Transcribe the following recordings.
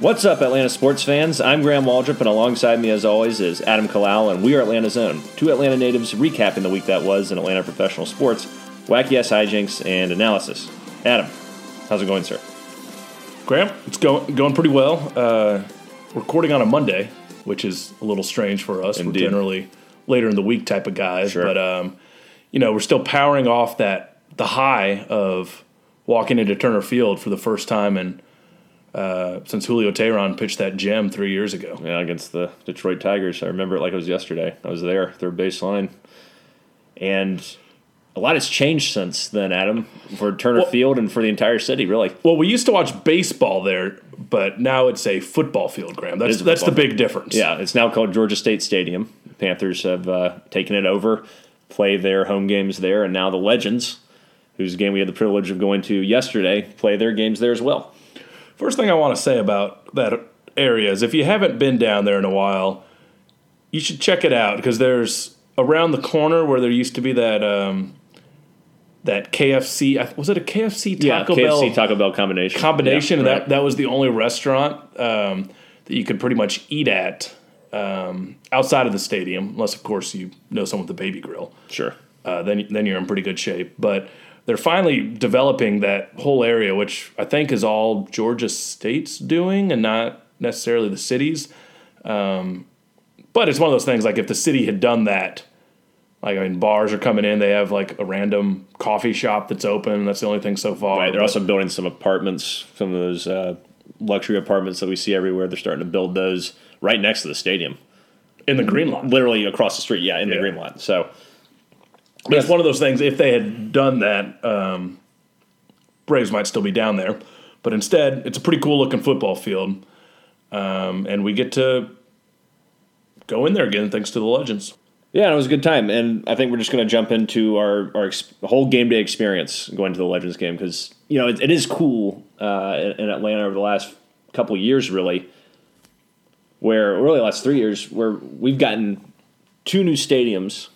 What's up, Atlanta sports fans? I'm Graham Waldrop, and alongside me, as always, is Adam Kalal, and we are Atlanta Zone, two Atlanta natives recapping the week that was in Atlanta professional sports, wacky ass hijinks, and analysis. Adam, how's it going, sir? Graham, it's going going pretty well. Uh, recording on a Monday, which is a little strange for us. Indeed. We're generally later in the week type of guys, Sure. but um, you know we're still powering off that the high of walking into Turner Field for the first time and uh, since Julio Teheran pitched that gem three years ago. Yeah, against the Detroit Tigers. I remember it like it was yesterday. I was there, third baseline. And a lot has changed since then, Adam, for Turner Well- Field and for the entire city, really. Well, we used to watch baseball there, but now it's a football field, Graham. That's that's the big difference. Yeah, it's now called Georgia State Stadium. Panthers have uh, taken it over, play their home games there, and now the Legends, whose game we had the privilege of going to yesterday, play their games there as well. First thing I want to say about that area is if you haven't been down there in a while, you should check it out because there's around the corner where there used to be that um, that KFC. Was it a KFC Taco yeah, Bell KFC Taco Bell combination. combination? Yeah, right. That that was the only restaurant um, that you could pretty much eat at um, outside of the stadium, unless of course you know someone with a baby grill Sure. uh, then then you're in pretty good shape. But they're finally developing that whole area, which I think is all Georgia State's doing, and not necessarily the cities. Um, but it's one of those things like if the city had done that, like I mean, bars are coming in. They have like a random coffee shop that's open. That's the only thing so far. Right, they're But- also building some apartments, some of those uh, luxury apartments that we see everywhere. They're starting to build those right next to the stadium, in the green line. literally across the street. Yeah, in the green line. So But it's one of those things. If they had done that, um, Braves might still be down there. But instead, it's a pretty cool looking football field, um, and we get to go in there again thanks to the legends. Yeah, it was a good time, and I think we're just going to jump into our our ex- whole game day experience going to the Legends game because you know it, it is cool uh, in, in Atlanta over the last couple years, really, where really last three years where we've gotten two new stadiums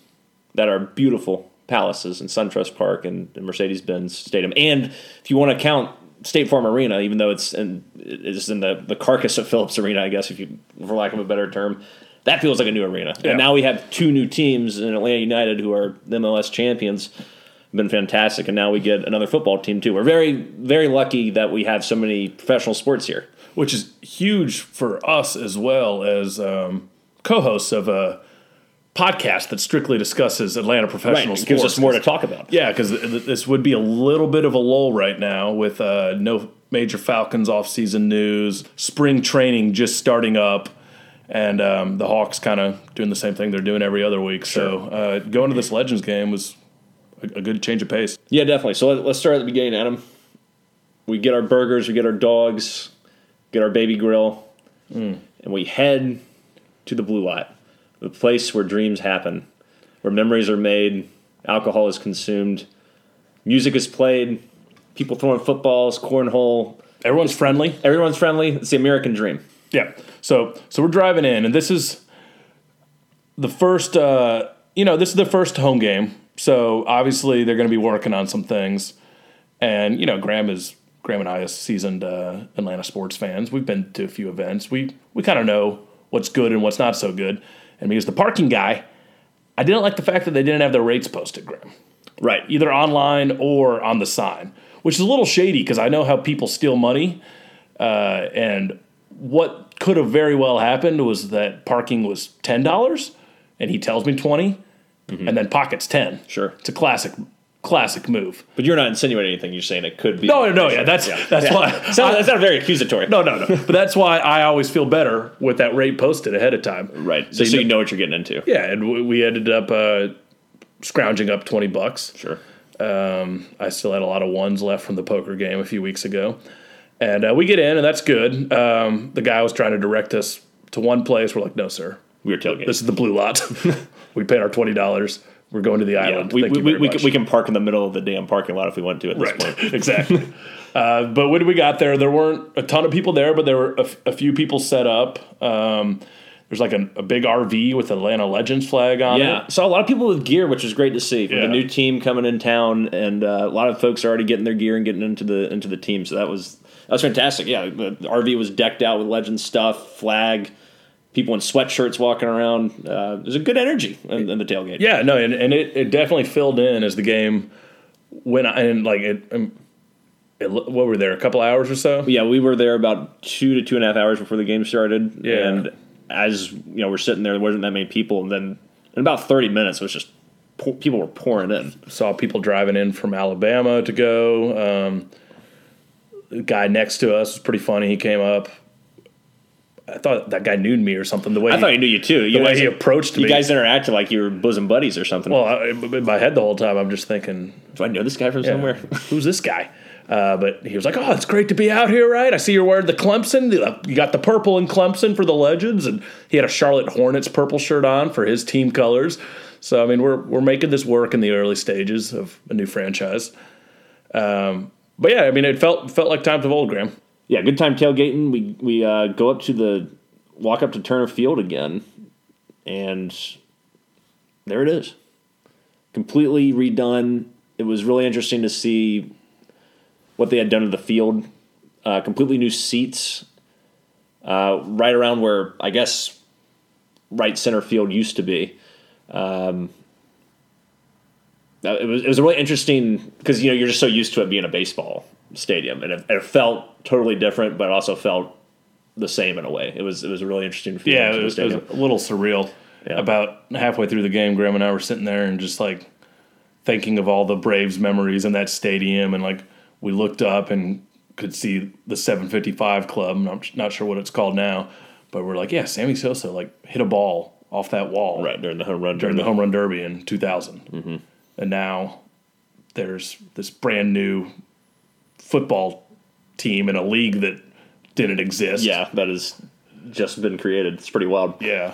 that are beautiful palaces in SunTrust Park and, and Mercedes Benz Stadium, and if you want to count State Farm Arena, even though it's in it's in the, the carcass of Phillips Arena, I guess if you for lack of a better term, that feels like a new arena. Yeah. And now we have two new teams in Atlanta United who are the MLS champions. Been fantastic, and now we get another football team too. We're very very lucky that we have so many professional sports here. which is huge for us as well as um, co-hosts of a podcast that strictly discusses Atlanta professional It sports. gives us more to talk about. Yeah, because this would be a little bit of a lull right now with uh, no major Falcons off-season news, spring training just starting up, and um, the Hawks kind of doing the same thing they're doing every other week. So uh, going to this Legends game was a, a good change of pace. Yeah, definitely. So let- let's start at the beginning, Adam. We get our burgers, we get our dogs, get our baby grill, and we head to the Blue Lot, the place where dreams happen, where memories are made, alcohol is consumed, music is played, people throwing footballs, cornhole. Everyone's friendly. Everyone's friendly. It's the American dream. Yeah. So so we're driving in, and this is the first. Uh, you know, this is the first home game. So obviously they're going to be working on some things, and you know, Graham is Graham and I are seasoned uh, Atlanta sports fans. We've been to a few events. We we kind of know what's good and what's not so good. And because the parking guy, I didn't like the fact that they didn't have their rates posted, Graham Right. either online or on the sign, which is a little shady because I know how people steal money. Uh, and what could have very well happened was that parking was ten dollars, and he tells me 20 and then pockets ten. Sure. it's a classic, classic move. But you're not insinuating anything. You're saying it could be. No, no, no. yeah, that's that's Yeah. why. It's not, that's not very accusatory. no, no, no. but that's why I always feel better with that rate posted ahead of time. Right. So, so you know what you're getting into. Yeah, and we- we ended up uh, scrounging up twenty bucks. Sure. I still had a lot of ones left from the poker game a few weeks ago. And uh, we get in, and that's good. Um, the guy was trying to direct us to one place. We're like, no, sir. We were tailgating. This is the blue lot. we paid our $20. We're going to the Yeah, island. we, Thank we, we, we, can, we can park in the middle of the damn parking lot if we want to at this point. Exactly. uh, but when we got there, there weren't a ton of people there, but there were a, f- a few people set up. Um, There's like a, a big RV with Atlanta Legends flag on Yeah, it. saw a lot of people with gear, which was great to see. Yeah. the new team coming in town, and uh, a lot of folks are already getting their gear and getting into the into the team. So that was that was fantastic. Yeah, the RV was decked out with Legends stuff, flag, people in sweatshirts walking around. Uh, there's a good energy in, in the tailgate. Yeah, no, and, and it, it definitely filled in as the game went on. And like it, um, it, what were there a couple hours or so? yeah, we were there about two to two and a half hours before the game started. Yeah. and as you know, we're sitting there, there wasn't that many people, and then in about thirty minutes, it was just people were pouring in. Saw people driving in from Alabama to go. Um, the guy next to us was pretty funny. He came up. I thought that guy knew me or something. The way I he, thought he knew you too. You the way guys- he approached You me. You guys interacted like you were bosom buddies or something. well, I, in my head the whole time, I'm just thinking, Do I know this guy from somewhere? Who's this guy? Uh, but he was like, "Oh, it's great to be out here, right? I see you're wearing the Clemson. The- You got the purple in Clemson for the Legends, and he had a Charlotte Hornets purple shirt on for his team colors. So I mean, we're we're making this work in the early stages of a new franchise. Um, but yeah, I mean, it felt felt like times of old, Graham. Yeah, good time tailgating. We we uh, go up to the walk up to Turner Field again, and there it is, completely redone. It was really interesting to see what they had done to the field. Uh, completely new seats, uh, right around where I guess right center field used to be. Um, uh, it was it was really interesting because you know you're just so used to it being a baseball stadium, and it, it felt totally different, but it also felt the same in a way. It was it was a really interesting. feeling Yeah, it was, it was a little surreal. Yeah. About halfway through the game, Graham and I were sitting there and just like thinking of all the Braves memories in that stadium, and like we looked up and could see the 755 Club. I'm not, sure what it's called now, but we're like, yeah, Sammy Sosa like hit a ball off that wall right during the home run during the home run derby in 2000, Mm-hmm. and now there's this brand new football team in a league that didn't exist. Yeah, that has just been created. It's pretty wild. yeah.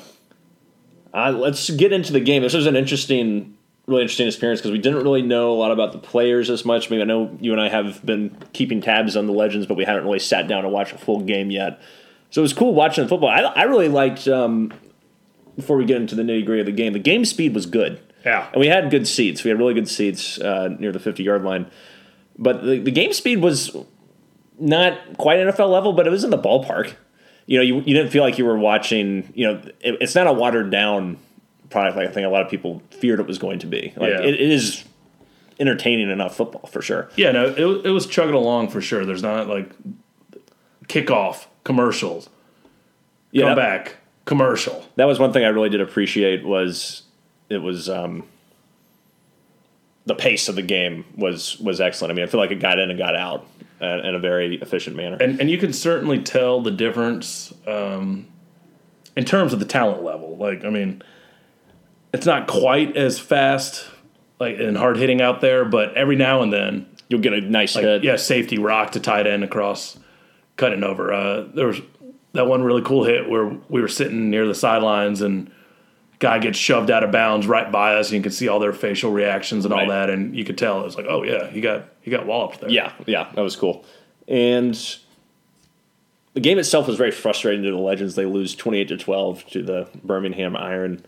Uh, let's get into the game. This was an interesting, really interesting experience because we didn't really know a lot about the players as much. I mean, I know you and I have been keeping tabs on the legends, but we haven't really sat down and watched a full game yet. So it was cool watching the football. I, I really liked. Um, before we get into the nitty gritty of the game, the game speed was good. Yeah. and we had good seats. We had really good seats uh, near the fifty yard line, but the, the game speed was not quite NFL level, but it was in the ballpark. You know, you, you didn't feel like you were watching. You know, it, it's not a watered down product like I think a lot of people feared it was going to be. Like Yeah. it, it is entertaining enough football for sure. Yeah, no, it, it was chugging along for sure. There's not like kickoff commercials, Yeah, come that, back commercial. that was one thing I really did appreciate was it was um, the pace of the game was was excellent. I mean, I feel like it got in and got out uh, in a very efficient manner. And and you can certainly tell the difference um, in terms of the talent level. Like, I mean, it's not quite as fast like and hard hitting out there, but every now and then, You'll get a nice like, hit. yeah, safety rock to tight end across, cutting over. Uh, there was that one really cool hit where we were sitting near the sidelines and guy gets shoved out of bounds right by us, and you could see all their facial reactions and all that, and you could tell it was like, oh yeah, he got he got walloped there. Yeah, yeah, that was cool. And the game itself was very frustrating to the Legends. They lose twenty eight to twelve to the Birmingham Iron.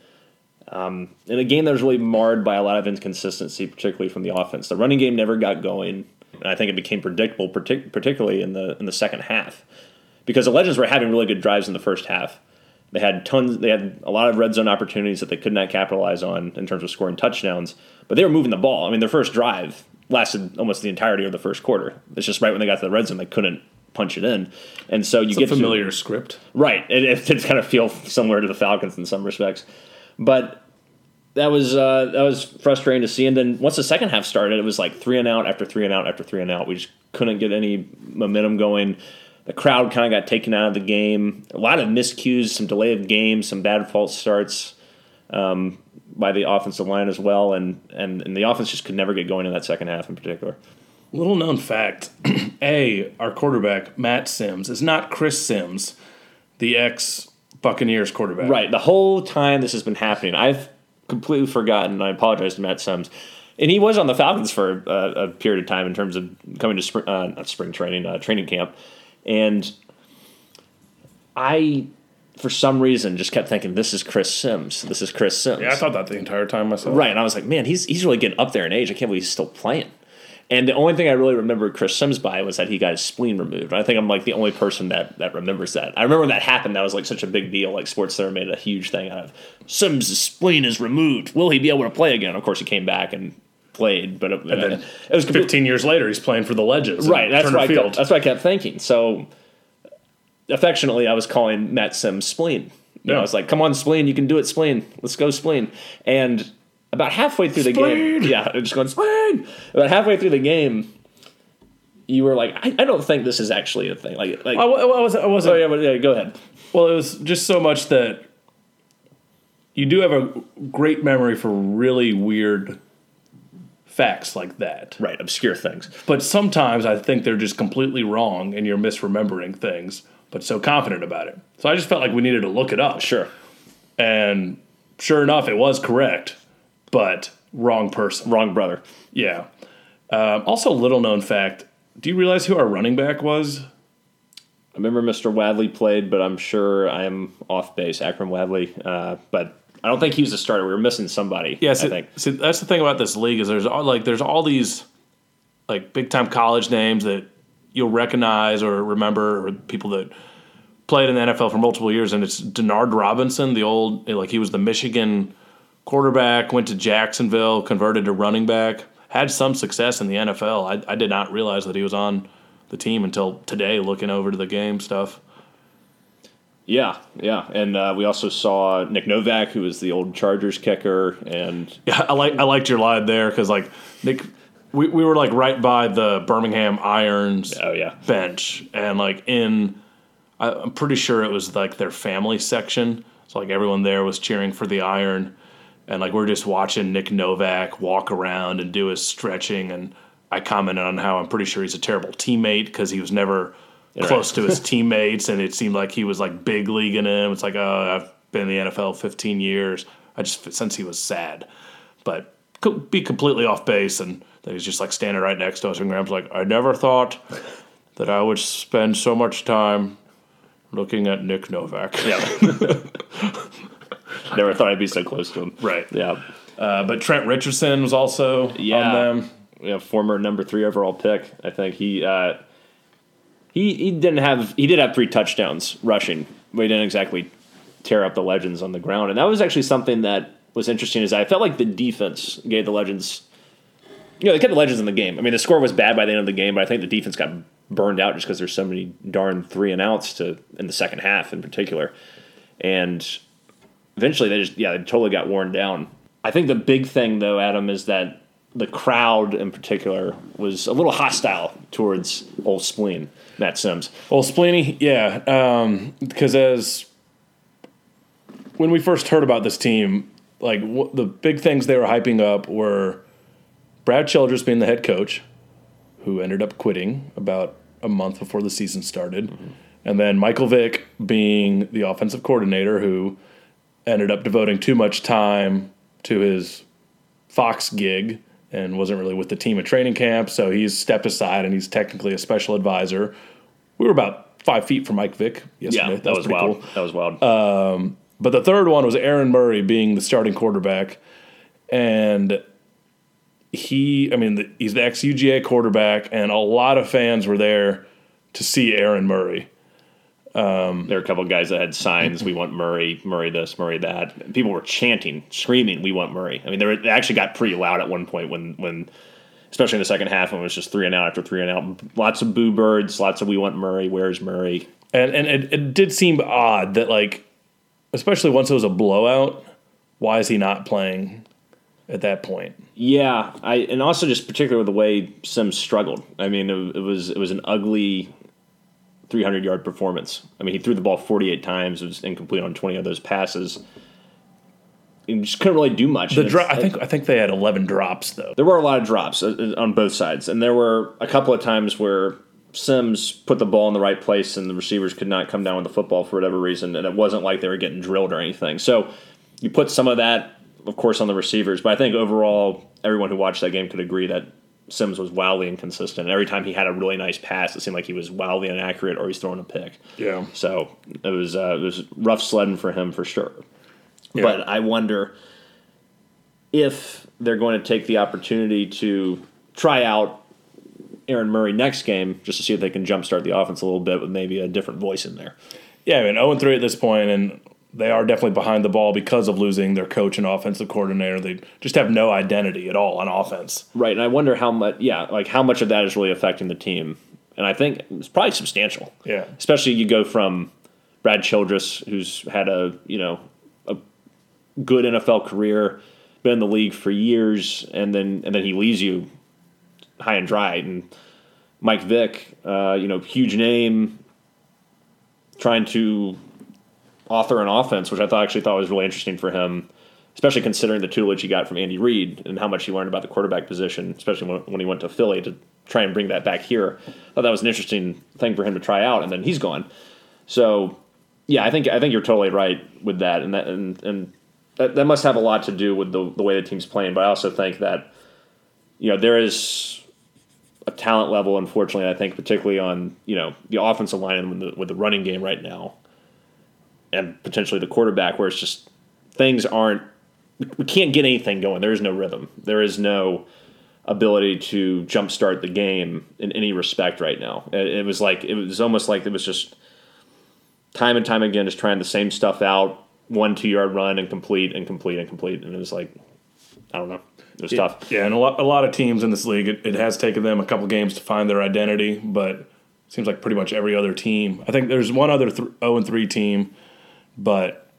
Um, in a game that was really marred by a lot of inconsistency, particularly from the offense. The running game never got going, and I think it became predictable, partic- particularly in the in the second half, because the Legends were having really good drives in the first half. They had tons. They had a lot of red zone opportunities that they could not capitalize on in terms of scoring touchdowns. But they were moving the ball. I mean, their first drive lasted almost the entirety of the first quarter. It's just right when they got to the red zone, they couldn't punch it in, and so you It's get a to- familiar script. Right. It, it did kind of feel similar to the Falcons in some respects, but that was uh, that was frustrating to see. And then once the second half started, it was like three and out after three and out after three and out. We just couldn't get any momentum going. The crowd kind of got taken out of the game. A lot of miscues, some delay of games, some bad false starts um, by the offensive line as well, and, and and the offense just could never get going in that second half in particular. Little known fact: A, our quarterback Matt Simms is not Chris Simms, the ex Buccaneers quarterback. Right. The whole time this has been happening, I've completely forgotten. I apologize to Matt Simms. And he was on the Falcons for a, a period of time in terms of coming to spring, uh, not spring training, uh, training camp. And I for some reason, just kept thinking, "This is Chris Simms. This is Chris Simms." Yeah, I thought that the entire time myself. Right, and I was like, man, he's he's really getting up there in age. I can't believe he's still playing. And the only thing I really remember Chris Simms by was that he got his spleen removed. And I think I'm like the only person that that remembers that. I remember when that happened. That was like such a big deal. Like Sports Center made a huge thing out of Simms' spleen is removed. Will he be able to play again? Of course, he came back and played, but it, And then it was complete- 15 years later, he's playing for the Legends. right. That's Turner what I Field. kept, that's what I kept thinking. So affectionately, I was calling Matt Simms spleen. You know, I was like, "Come on, spleen, you can do it, spleen. Let's go, spleen." And about halfway through the game, yeah, just going spleen. About halfway through the game, you were like, I, "I don't think this is actually a thing." Like, like, I, I wasn't. I wasn't oh yeah, but yeah, go ahead. Well, it was just so much that you do have a great memory for really weird facts like that. Right, obscure things. But sometimes I think they're just completely wrong and you're misremembering things, but so confident about it. So I just felt like we needed to look it up. Sure. And sure enough, it was correct, but wrong person. Wrong brother. Yeah. Um, also, little known fact do you realize who our running back was? I remember Mr. Wadley played, but I'm sure I'm off base. Akrum Wadley, uh, but I don't think he was a starter. We were missing somebody. Yeah, I think. see, that's the thing about this league is there's all, like there's all these like big time college names that you'll recognize or remember, or people that played in the NFL for multiple years, and it's Denard Robinson, the old like he was the Michigan quarterback, went to Jacksonville, converted to running back, had some success in the NFL. I, I did not realize that he was on the team until today, looking over to the game stuff. Yeah, yeah, and uh, we also saw Nick Novak, who was the old Chargers kicker, and Yeah, I like I liked your line there because like Nick, we, we were like right by the Birmingham Irons oh yeah, bench, and like in, I, I'm pretty sure it was like their family section. So like everyone there was cheering for the Iron, and like we're just watching Nick Novak walk around and do his stretching, and I commented on how I'm pretty sure he's a terrible teammate because he was never close to his teammates, and it seemed like he was like big leaguing him. It's like, oh, I've been in the NFL 15 years. I just since he was sad, but could be completely off base, and that he's just like standing right next to us, and Graham's like, I never thought that I would spend so much time looking at Nick Novak. yeah. Never thought I'd be so close to him. Right. Yeah, Uh, but Trent Richardson was also Yeah. on them. yeah. Former number three overall pick. I think he uh, he he didn't have he did have three touchdowns rushing, but he didn't exactly tear up the legends on the ground, and that was actually something that was interesting. Is I felt like the defense gave the legends. You know, they kept the legends in the game. I mean, the score was bad by the end of the game, but I think the defense got burned out just because there's so many darn three and outs to in the second half in particular, and eventually they just yeah they totally got worn down. I think the big thing though, Adam, is that the crowd in particular was a little hostile towards old spleen Matt Simms. old spleeny yeah, um, because as when we first heard about this team, like w- the big things they were hyping up were Brad Childress being the head coach, who ended up quitting about a month before the season started, and then Michael Vick being the offensive coordinator, who ended up devoting too much time to his Fox gig and wasn't really with the team at training camp, so he's stepped aside and he's technically a special advisor. We were about five feet from Mike Vick yesterday. Yeah, that, was, pretty wild. cool. That was wild. Um, but the third one was Aaron Murray being the starting quarterback, and he, I mean, the, he's the ex UGA quarterback, and a lot of fans were there to see Aaron Murray. Um, there were a couple of guys that had signs. We want Murray, Murray this, Murray that. People were chanting, screaming, "We want Murray." I mean, they, were, they actually got pretty loud at one point when when. Especially in the second half, when it was just three and out after three and out. Lots of boo birds, lots of "We want Murray." Where's Murray? And and it, it did seem odd that like, especially once it was a blowout, why is he not playing at that point? Yeah, I and also just particularly with the way Simms struggled. I mean, it, it was it was an ugly 300 yard performance. I mean, he threw the ball 48 times. It was incomplete on 20 of those passes. He just couldn't really do much. The dro- I think I think they had eleven drops though. there were a lot of drops uh, uh, on both sides, and there were a couple of times where Simms put the ball in the right place, and the receivers could not come down with the football for whatever reason, and it wasn't like they were getting drilled or anything. So you put some of that, of course, on the receivers, but I think overall, everyone who watched that game could agree that Simms was wildly inconsistent. Every time he had a really nice pass, it seemed like he was wildly inaccurate or he's throwing a pick. Yeah. So it was uh, it was rough sledding for him for sure. Yeah. But I wonder if they're going to take the opportunity to try out Aaron Murray next game just to see if they can jumpstart the offense a little bit with maybe a different voice in there. Yeah, I mean, 0 3 at this point, and they are definitely behind the ball because of losing their coach and offensive coordinator. They just have no identity at all on offense. Right, and I wonder how much, yeah, like how much of that is really affecting the team. And I think it's probably substantial. Yeah. Especially you go from Brad Childress, who's had a you know a good NFL career, been in the league for years, and then and then he leaves you high and dry. And Mike Vick, uh, you know, huge name, trying to author an offense, which I thought actually thought was really interesting for him, especially considering the tutelage he got from Andy Reid and how much he learned about the quarterback position, especially when, when he went to Philly to try and bring that back here. I thought that was an interesting thing for him to try out, and then he's gone. So, yeah, I think I think you're totally right with that, and that and and that, that must have a lot to do with the the way the team's playing. But I also think that you know there is a talent level, unfortunately, I think particularly on you know the offensive line and the, with the running game right now, and potentially the quarterback, where it's just things aren't we can't get anything going. There is no rhythm. There is no ability to jumpstart the game in any respect right now. It, it was like it was almost like it was just time and time again just trying the same stuff out, one two yard run and complete and complete and complete, and it was like I don't know. It was tough. Yeah, and a lot, a lot of teams in this league, it, it has taken them a couple games to find their identity, but it seems like pretty much every other team. I think there's one other th- 0 and 3 team, but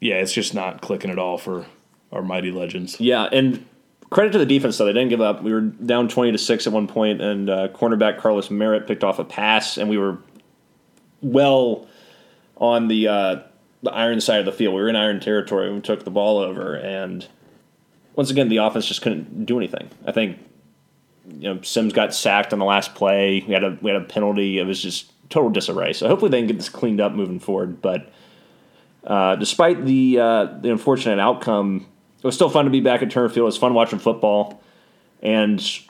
yeah, it's just not clicking at all for our mighty legends. Yeah, and credit to the defense though; they didn't give up. We were down twenty to six at one point, and uh, cornerback Carlos Merritt picked off a pass, and we were well on the uh, the iron side of the field. We were in iron territory when we took the ball over, and once again, the offense just couldn't do anything. I think you know Simms got sacked on the last play. We had a we had a penalty. It was just total disarray. So hopefully they can get this cleaned up moving forward. But uh, despite the uh, the unfortunate outcome, it was still fun to be back at Turner Field. It was fun watching football, and you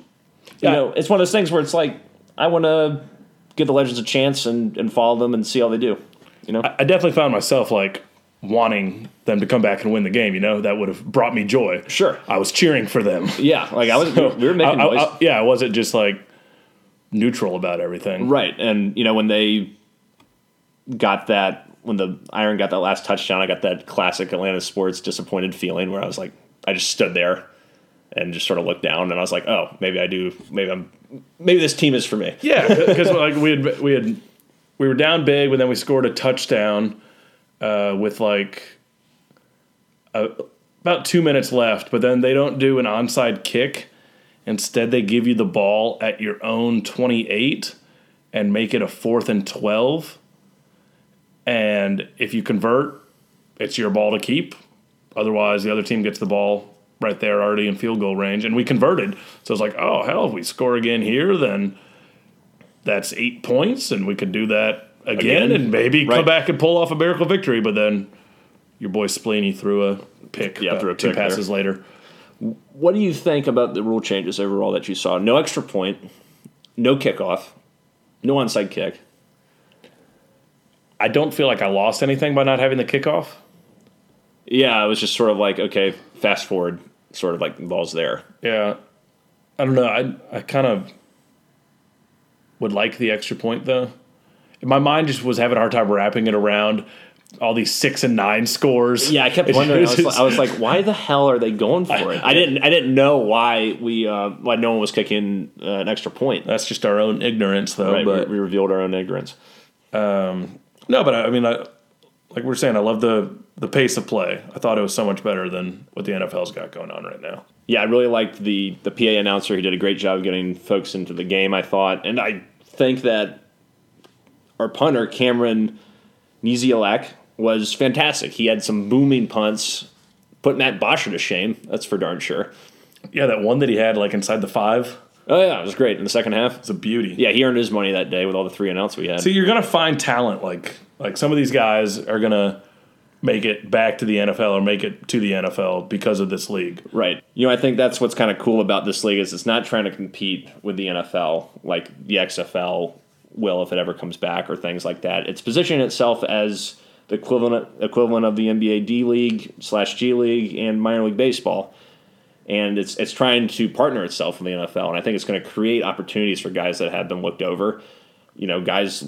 Yeah. know it's one of those things where it's like I want to give the Legends a chance and, and follow them and see how they do. You know, I definitely found myself like wanting them to come back and win the game. You know, that would have brought me joy. Sure. I was cheering for them. yeah, like I was. we were making I- I- noise. I- yeah, I wasn't just like neutral about everything. Right, and you know when they got that when the Iron got that last touchdown, I got that classic Atlanta sports disappointed feeling where I was like, I just stood there and just sort of looked down, and I was like, oh, maybe I do, maybe I'm, maybe this team is for me. Yeah, because like we had we had we were down big, but then we scored a touchdown uh, with like a, about two minutes left. But then they don't do an onside kick. Instead, they give you the ball at your own twenty-eight and make it a fourth and twelve. And if you convert, it's your ball to keep. Otherwise, the other team gets the ball right there already in field goal range. And we converted. So it's like, oh, hell, if we score again here, then that's eight points. And we could do that again, Again. and maybe come back and pull off a miracle victory. But then your boy Splaney threw a pick Yeah, uh, threw a two pick there. passes later. What do you think about the rule changes overall that you saw? No extra point, no kickoff, no onside kick. I don't feel like I lost anything by not having the kickoff. Yeah, it was just sort of like okay, fast forward, sort of like the ball's there. Yeah, I don't know. I I kind of would like the extra point though. My mind just was having a hard time wrapping it around all these six and nine scores. Yeah, I kept wondering. I was, just- I was like, why the hell are they going for it? I didn't. I didn't know why we uh, why no one was kicking uh, an extra point. that's just our own ignorance though. Right, But we, we revealed our own ignorance. No, but I, I mean, I, like we're saying, I love the the pace of play. I thought it was so much better than what the NFL's got going on right now. Yeah, I really liked the the PA announcer. He did a great job getting folks into the game. I thought, and I think that our punter Cameron Nizialek was fantastic. He had some booming punts, putting Matt Bosher to shame. That's for darn sure. Yeah, that one that he had like inside the five Oh yeah, it was great in the second half. was a beauty. Yeah, he earned his money that day with all the three and outs we had. So you're gonna find talent like like some of these guys are gonna make it back to the NFL or make it to the NFL because of this league. Right. You know, I think that's what's kind of cool about this league is it's not trying to compete with the NFL like the XFL will if it ever comes back or things like that. It's positioning itself as the equivalent equivalent of the NBA D League slash G League and minor league baseball. And it's it's trying to partner itself with the NFL, and I think it's going to create opportunities for guys that have been looked over. You know, guys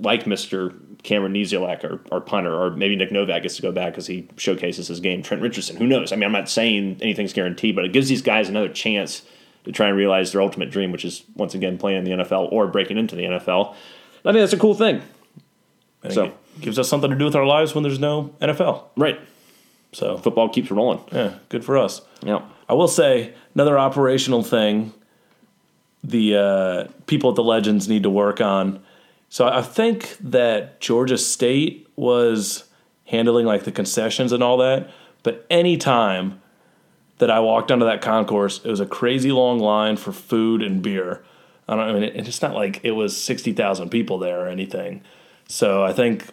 like Mister Cameron Nizialek or, or punter, or maybe Nick Novak gets to go back because he showcases his game. Trent Richardson, who knows? I mean, I'm not saying anything's guaranteed, but it gives these guys another chance to try and realize their ultimate dream, which is once again playing in the NFL or breaking into the NFL. I think that's a cool thing. Think So- it gives us something to do with our lives when there's no NFL. Right. So Football keeps rolling. yeah, good for us. Yeah. I will say another operational thing the uh, people at the Legends need to work on. So I think that Georgia State was handling like the concessions and all that, but any time that I walked onto that concourse, it was a crazy long line for food and beer. I don't I mean, it, it's not like it was sixty thousand people there or anything. So I think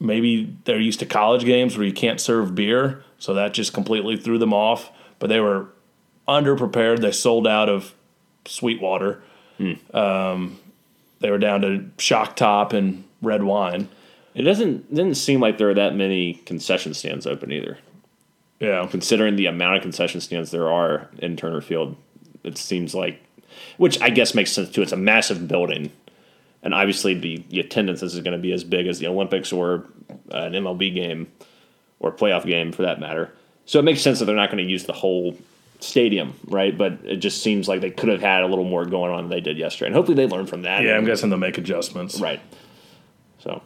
maybe they're used to college games where you can't serve beer, so that just completely threw them off. But they were underprepared. They sold out of Sweetwater. Um, they were down to shock top and red wine. It doesn't didn't seem like there are that many concession stands open either. Yeah, Considering the amount of concession stands there are in Turner Field, it seems like, which I guess makes sense too. It's a massive building, and obviously the, the attendance is going to be as big as the Olympics or an MLB game or playoff game for that matter. So it makes sense that they're not going to use the whole stadium, right? But it just seems like they could have had a little more going on than they did yesterday, and hopefully they learned from that. yeah. I'm guessing they'll make adjustments. Right. So,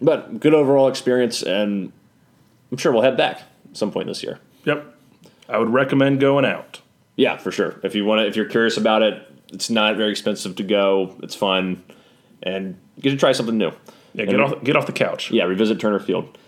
but good overall experience, and I'm sure we'll head back at some point this year. Yep. I would recommend going out. Yeah, for sure. If you want to, if you're curious about it, it's not very expensive to go. It's fun, and get to try something new. Yeah, get And- off get off the couch. Yeah, revisit Turner Field.